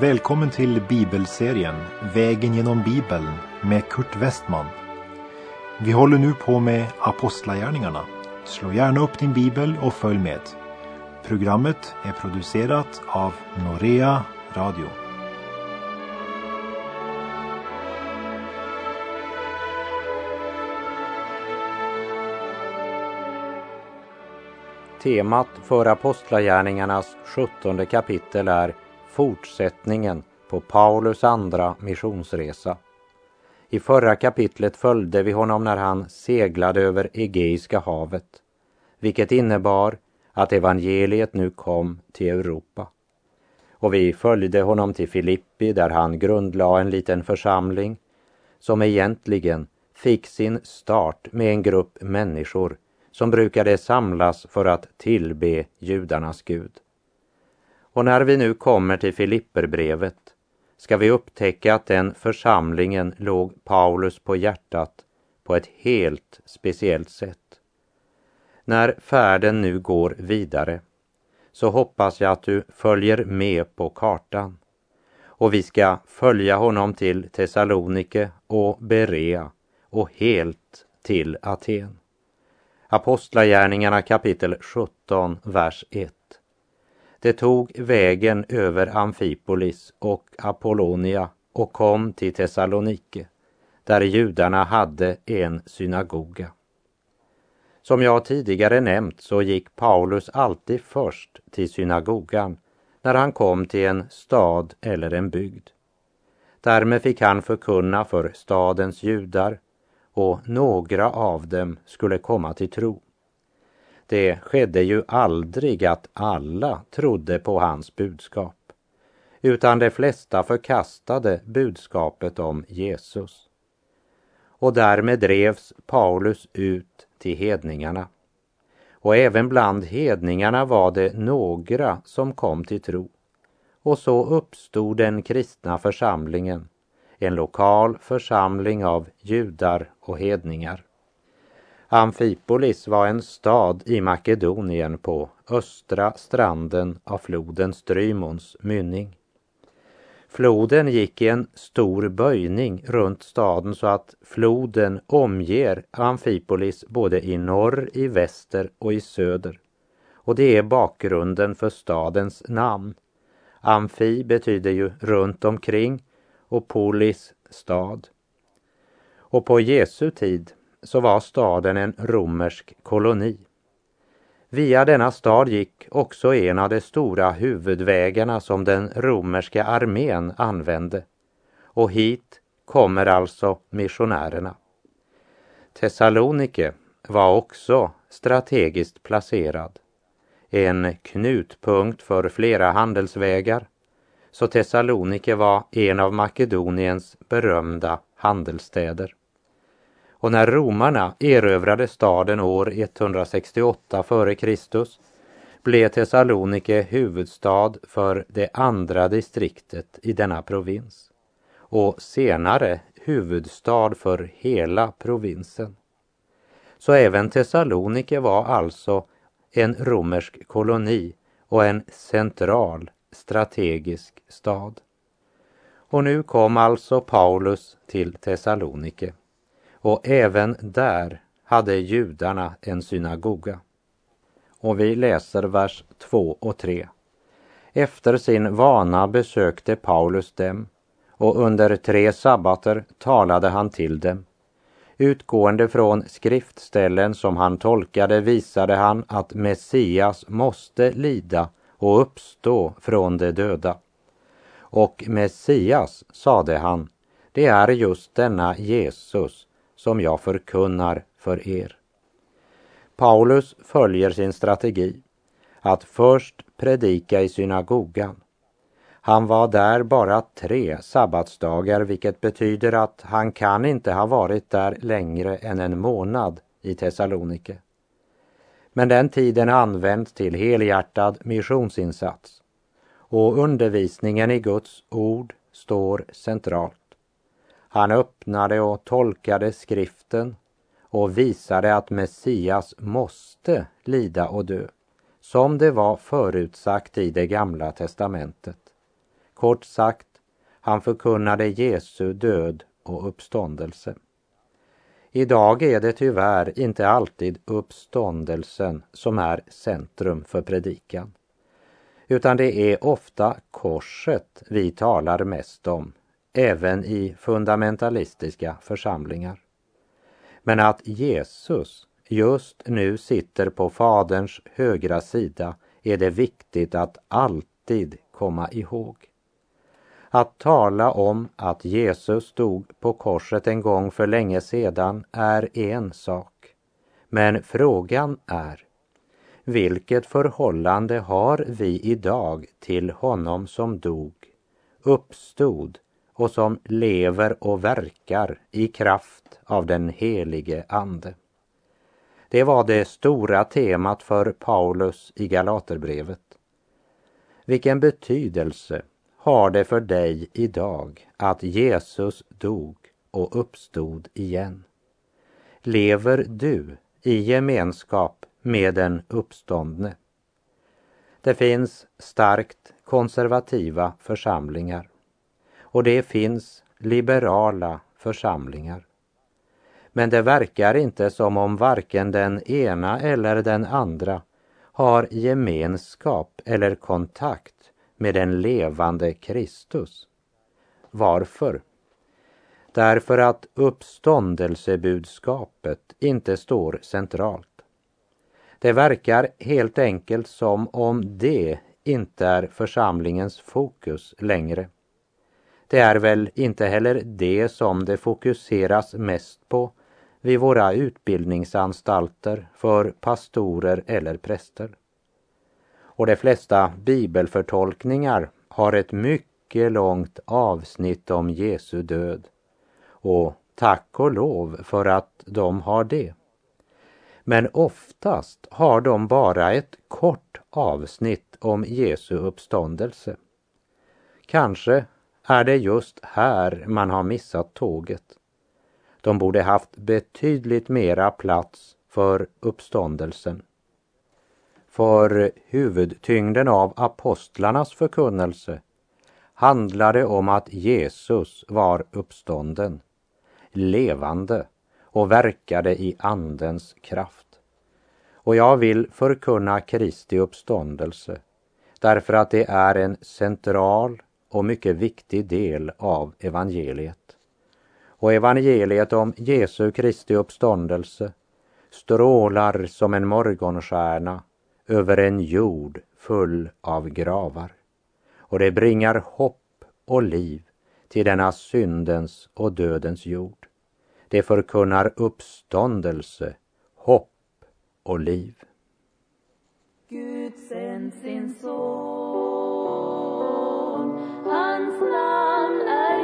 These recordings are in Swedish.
Välkommen till bibelserien Vägen genom Bibeln med Kurt Westman. Vi håller nu på med Apostlagärningarna. Slå gärna upp din bibel och följ med. Programmet är producerat av Norea Radio. Temat för Apostlagärningarnas sjuttonde kapitel är fortsättningen på Paulus andra missionsresa. I förra kapitlet följde vi honom när han seglade över Egeiska havet, vilket innebar att evangeliet nu kom till Europa. Och vi följde honom till Filippi där han grundlade en liten församling som egentligen fick sin start med en grupp människor som brukade samlas för att tillbe judarnas Gud. Och när vi nu kommer till Filipperbrevet ska vi upptäcka att den församlingen låg Paulus på hjärtat på ett helt speciellt sätt. När färden nu går vidare så hoppas jag att du följer med på kartan. Och vi ska följa honom till Thessalonike och Berea och helt till Aten. Apostlagärningarna kapitel 17, vers 1. Det tog vägen över Amfipolis och Apollonia och kom till Thessalonike, där judarna hade en synagoga. Som jag tidigare nämnt så gick Paulus alltid först till synagogan när han kom till en stad eller en bygd. Därmed fick han förkunna för stadens judar och några av dem skulle komma till tro. Det skedde ju aldrig att alla trodde på hans budskap, utan de flesta förkastade budskapet om Jesus. Och därmed drevs Paulus ut till hedningarna. Och även bland hedningarna var det några som kom till tro. Och så uppstod den kristna församlingen, en lokal församling av judar och hedningar. Amfipolis var en stad i Makedonien på östra stranden av floden Strymons mynning. Floden gick i en stor böjning runt staden så att floden omger Amfipolis både i norr, i väster och i söder. Och det är bakgrunden för stadens namn. Amfi betyder ju runt omkring och polis stad. Och på Jesu tid så var staden en romersk koloni. Via denna stad gick också en av de stora huvudvägarna som den romerska armén använde. Och hit kommer alltså missionärerna. Thessalonike var också strategiskt placerad. En knutpunkt för flera handelsvägar. Så Thessalonike var en av Makedoniens berömda handelsstäder. Och när romarna erövrade staden år 168 f.Kr. blev Thessalonike huvudstad för det andra distriktet i denna provins och senare huvudstad för hela provinsen. Så även Thessalonike var alltså en romersk koloni och en central strategisk stad. Och nu kom alltså Paulus till Thessalonike och även där hade judarna en synagoga. Och vi läser vers 2 och 3. Efter sin vana besökte Paulus dem och under tre sabbater talade han till dem. Utgående från skriftställen som han tolkade visade han att Messias måste lida och uppstå från de döda. Och Messias, sade han, det är just denna Jesus som jag förkunnar för er. Paulus följer sin strategi att först predika i synagogan. Han var där bara tre sabbatsdagar vilket betyder att han kan inte ha varit där längre än en månad i Thessalonike. Men den tiden används till helhjärtad missionsinsats och undervisningen i Guds ord står centralt. Han öppnade och tolkade skriften och visade att Messias måste lida och dö, som det var förutsagt i det gamla testamentet. Kort sagt, han förkunnade Jesu död och uppståndelse. Idag är det tyvärr inte alltid uppståndelsen som är centrum för predikan. Utan det är ofta korset vi talar mest om, även i fundamentalistiska församlingar. Men att Jesus just nu sitter på Faderns högra sida är det viktigt att alltid komma ihåg. Att tala om att Jesus stod på korset en gång för länge sedan är en sak. Men frågan är, vilket förhållande har vi idag till honom som dog, uppstod och som lever och verkar i kraft av den helige Ande? Det var det stora temat för Paulus i Galaterbrevet. Vilken betydelse har det för dig idag att Jesus dog och uppstod igen? Lever du i gemenskap med den uppståndne? Det finns starkt konservativa församlingar och det finns liberala församlingar. Men det verkar inte som om varken den ena eller den andra har gemenskap eller kontakt med den levande Kristus. Varför? Därför att uppståndelsebudskapet inte står centralt. Det verkar helt enkelt som om det inte är församlingens fokus längre. Det är väl inte heller det som det fokuseras mest på vid våra utbildningsanstalter för pastorer eller präster. Och de flesta bibelförtolkningar har ett mycket långt avsnitt om Jesu död. Och tack och lov för att de har det. Men oftast har de bara ett kort avsnitt om Jesu uppståndelse. Kanske är det just här man har missat tåget. De borde haft betydligt mera plats för uppståndelsen. För huvudtyngden av apostlarnas förkunnelse handlade om att Jesus var uppstånden, levande och verkade i Andens kraft. Och jag vill förkunna Kristi uppståndelse därför att det är en central och mycket viktig del av evangeliet. Och evangeliet om Jesu Kristi uppståndelse strålar som en morgonstjärna över en jord full av gravar. Och det bringar hopp och liv till denna syndens och dödens jord. Det förkunnar uppståndelse, hopp och liv. Gud sänd sin son, hans namn är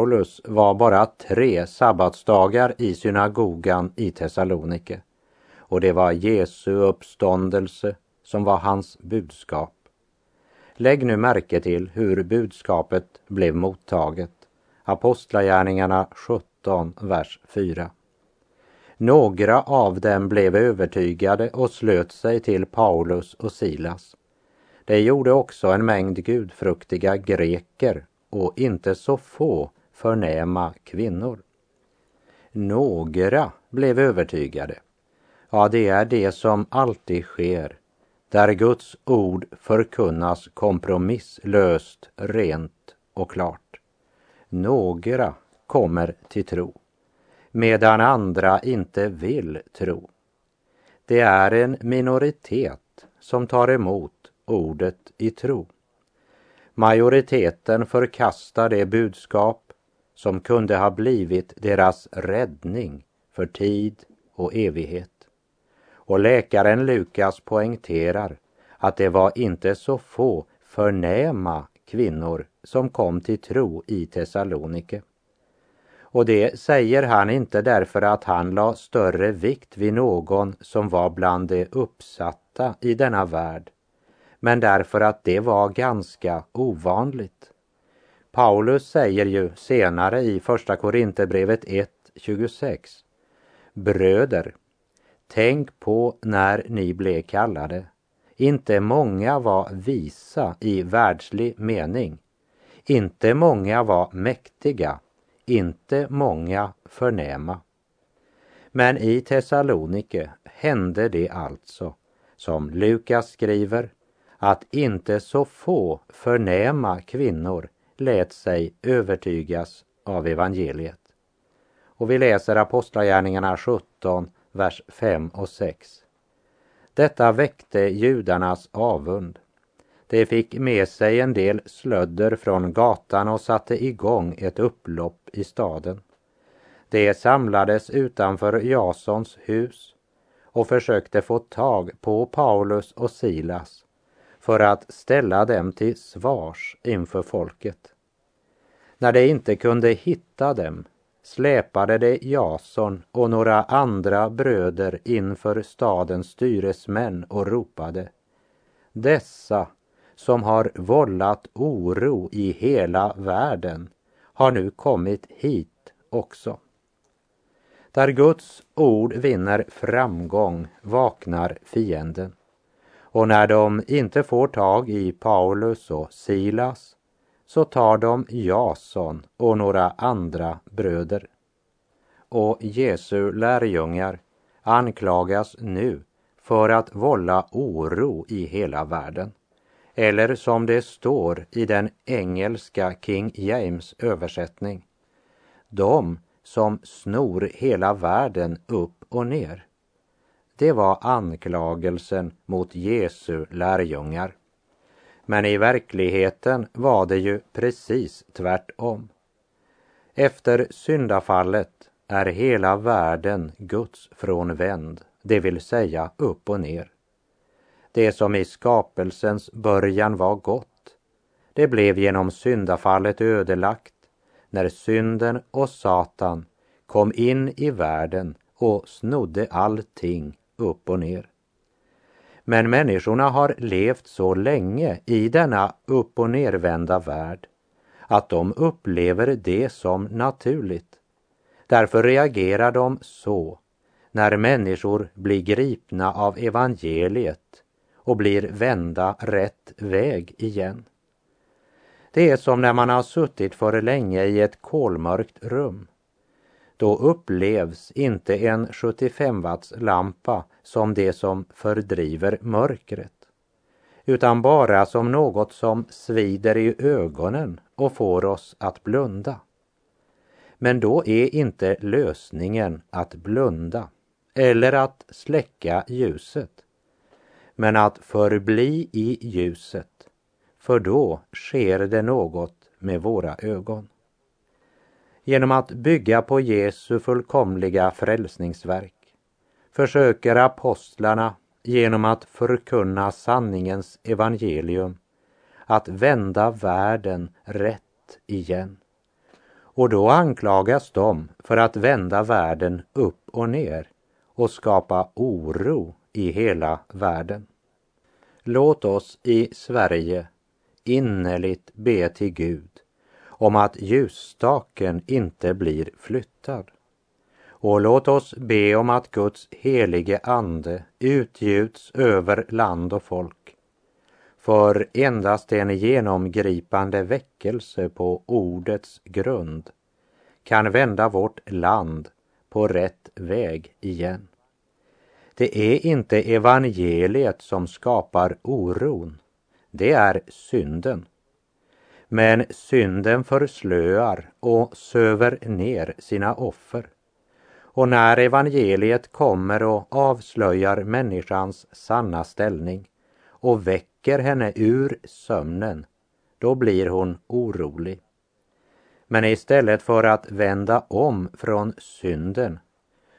Paulus var bara tre sabbatsdagar i synagogan i Thessalonike och det var Jesu uppståndelse som var hans budskap. Lägg nu märke till hur budskapet blev mottaget. Apostlagärningarna 17, vers 4. Några av dem blev övertygade och slöt sig till Paulus och Silas. Det gjorde också en mängd gudfruktiga greker och inte så få förnäma kvinnor. Några blev övertygade. Ja, det är det som alltid sker där Guds ord förkunnas kompromisslöst, rent och klart. Några kommer till tro, medan andra inte vill tro. Det är en minoritet som tar emot ordet i tro. Majoriteten förkastar det budskap som kunde ha blivit deras räddning för tid och evighet. Och läkaren Lukas poängterar att det var inte så få förnäma kvinnor som kom till tro i Thessalonike. Och det säger han inte därför att han la större vikt vid någon som var bland de uppsatta i denna värld, men därför att det var ganska ovanligt. Paulus säger ju senare i Första Korinthierbrevet 1.26 Bröder, tänk på när ni blev kallade. Inte många var visa i världslig mening. Inte många var mäktiga inte många förnäma. Men i Thessalonike hände det alltså, som Lukas skriver, att inte så få förnäma kvinnor lät sig övertygas av evangeliet. Och vi läser Apostlagärningarna 17, vers 5 och 6. Detta väckte judarnas avund de fick med sig en del slödder från gatan och satte igång ett upplopp i staden. De samlades utanför Jasons hus och försökte få tag på Paulus och Silas för att ställa dem till svars inför folket. När de inte kunde hitta dem släpade de Jason och några andra bröder inför stadens styresmän och ropade Dessa som har vållat oro i hela världen har nu kommit hit också. Där Guds ord vinner framgång vaknar fienden. Och när de inte får tag i Paulus och Silas så tar de Jason och några andra bröder. Och Jesu lärjungar anklagas nu för att vålla oro i hela världen. Eller som det står i den engelska King James översättning. De som snor hela världen upp och ner. Det var anklagelsen mot Jesu lärjungar. Men i verkligheten var det ju precis tvärtom. Efter syndafallet är hela världen Guds frånvänd, det vill säga upp och ner. Det som i skapelsens början var gott, det blev genom syndafallet ödelagt när synden och Satan kom in i världen och snodde allting upp och ner. Men människorna har levt så länge i denna upp och nervända värld att de upplever det som naturligt. Därför reagerar de så när människor blir gripna av evangeliet och blir vända rätt väg igen. Det är som när man har suttit för länge i ett kolmörkt rum. Då upplevs inte en 75 watts lampa som det som fördriver mörkret utan bara som något som svider i ögonen och får oss att blunda. Men då är inte lösningen att blunda eller att släcka ljuset men att förbli i ljuset, för då sker det något med våra ögon. Genom att bygga på Jesu fullkomliga frälsningsverk försöker apostlarna genom att förkunna sanningens evangelium att vända världen rätt igen. Och då anklagas de för att vända världen upp och ner och skapa oro i hela världen. Låt oss i Sverige innerligt be till Gud om att ljusstaken inte blir flyttad. Och låt oss be om att Guds helige ande utgjuts över land och folk. För endast en genomgripande väckelse på ordets grund kan vända vårt land på rätt väg igen. Det är inte evangeliet som skapar oron, det är synden. Men synden förslöar och söver ner sina offer. Och när evangeliet kommer och avslöjar människans sanna ställning och väcker henne ur sömnen, då blir hon orolig. Men istället för att vända om från synden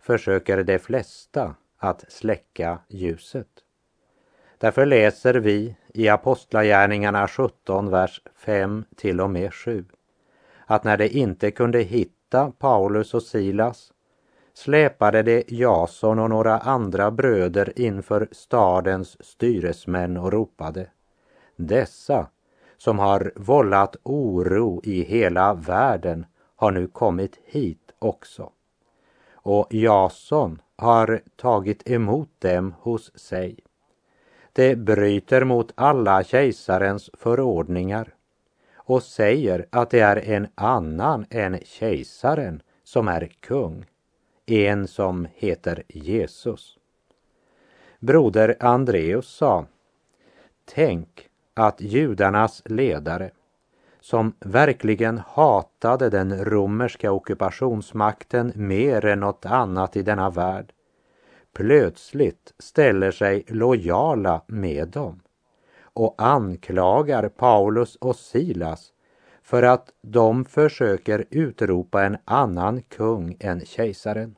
försöker de flesta att släcka ljuset. Därför läser vi i Apostlagärningarna 17, vers 5 till och med 7 att när de inte kunde hitta Paulus och Silas släpade de Jason och några andra bröder inför stadens styresmän och ropade Dessa som har vållat oro i hela världen har nu kommit hit också. Och Jason har tagit emot dem hos sig. Det bryter mot alla kejsarens förordningar och säger att det är en annan än kejsaren som är kung, en som heter Jesus. Broder Andreus sa, tänk att judarnas ledare, som verkligen hatade den romerska ockupationsmakten mer än något annat i denna värld, plötsligt ställer sig lojala med dem och anklagar Paulus och Silas för att de försöker utropa en annan kung än kejsaren.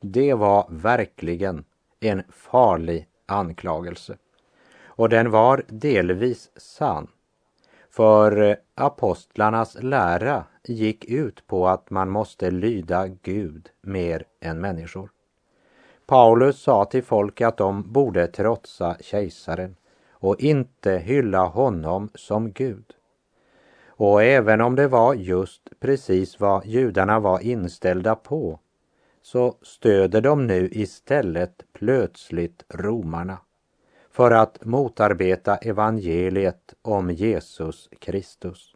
Det var verkligen en farlig anklagelse. Och den var delvis sann. För apostlarnas lära gick ut på att man måste lyda Gud mer än människor. Paulus sa till folk att de borde trotsa kejsaren och inte hylla honom som Gud. Och även om det var just precis vad judarna var inställda på så stöder de nu istället plötsligt romarna för att motarbeta evangeliet om Jesus Kristus.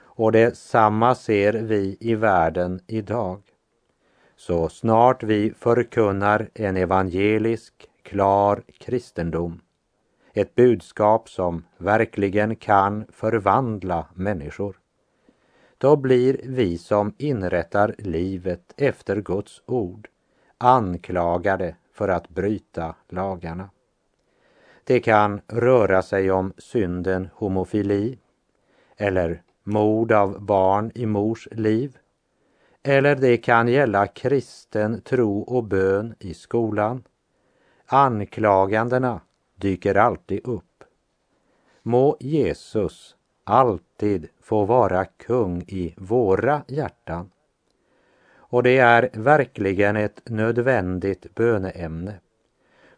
Och detsamma ser vi i världen idag. Så snart vi förkunnar en evangelisk, klar kristendom, ett budskap som verkligen kan förvandla människor, då blir vi som inrättar livet efter Guds ord anklagade för att bryta lagarna. Det kan röra sig om synden homofili eller mord av barn i mors liv. Eller det kan gälla kristen tro och bön i skolan. Anklagandena dyker alltid upp. Må Jesus alltid få vara kung i våra hjärtan. Och det är verkligen ett nödvändigt böneämne.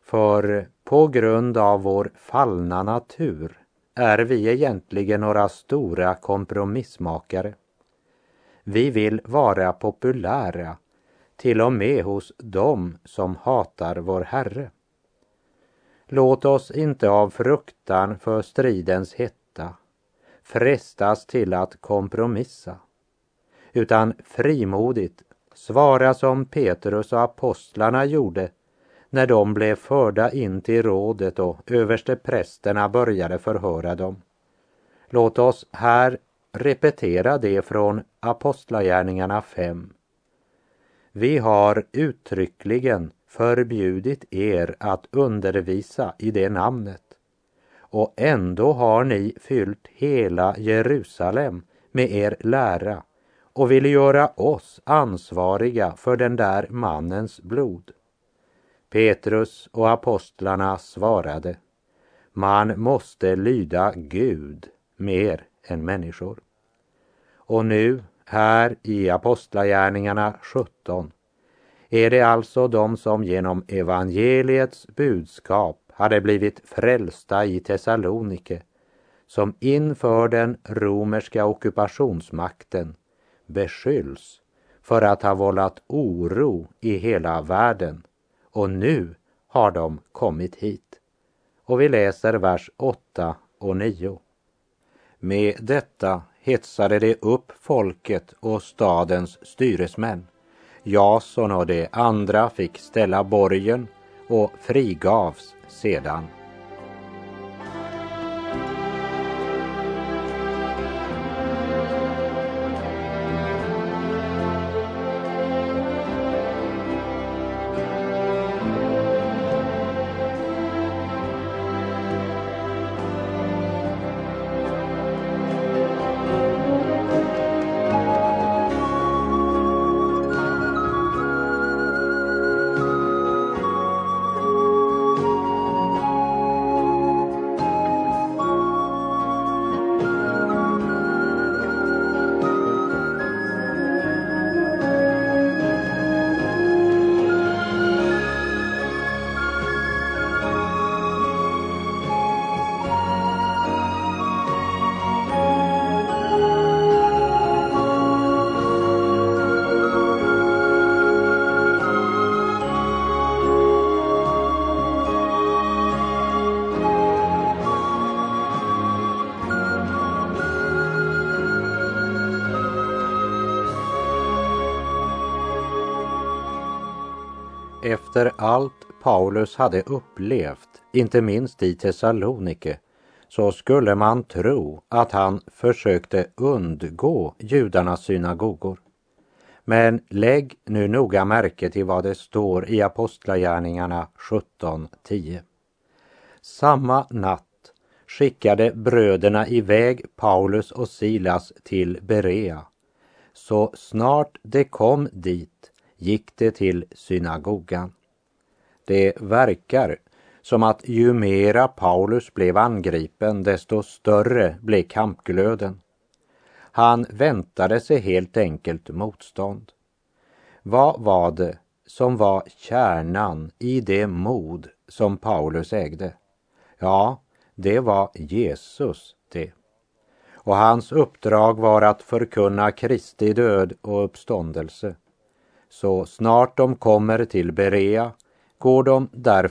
För på grund av vår fallna natur är vi egentligen några stora kompromissmakare. Vi vill vara populära, till och med hos dem som hatar vår Herre. Låt oss inte av fruktan för stridens hetta frestas till att kompromissa, utan frimodigt svara som Petrus och apostlarna gjorde när de blev förda in till rådet och översteprästerna började förhöra dem. Låt oss här repetera det från Apostlagärningarna 5. Vi har uttryckligen förbjudit er att undervisa i det namnet och ändå har ni fyllt hela Jerusalem med er lära och vill göra oss ansvariga för den där mannens blod. Petrus och apostlarna svarade, man måste lyda Gud mer än människor. Och nu, här i Apostlagärningarna 17, är det alltså de som genom evangeliets budskap hade blivit frälsta i Thessalonike som inför den romerska ockupationsmakten beskylls för att ha vållat oro i hela världen och nu har de kommit hit. Och vi läser vers 8 och 9. Med detta hetsade de upp folket och stadens styresmän. Jason och de andra fick ställa borgen och frigavs sedan. Efter allt Paulus hade upplevt, inte minst i Thessalonike, så skulle man tro att han försökte undgå judarnas synagogor. Men lägg nu noga märke till vad det står i Apostlagärningarna 17.10. Samma natt skickade bröderna iväg Paulus och Silas till Berea. Så snart de kom dit gick de till synagogan. Det verkar som att ju mera Paulus blev angripen, desto större blev kampglöden. Han väntade sig helt enkelt motstånd. Vad var det som var kärnan i det mod som Paulus ägde? Ja, det var Jesus det. Och hans uppdrag var att förkunna Kristi död och uppståndelse. Så snart de kommer till Berea går de därför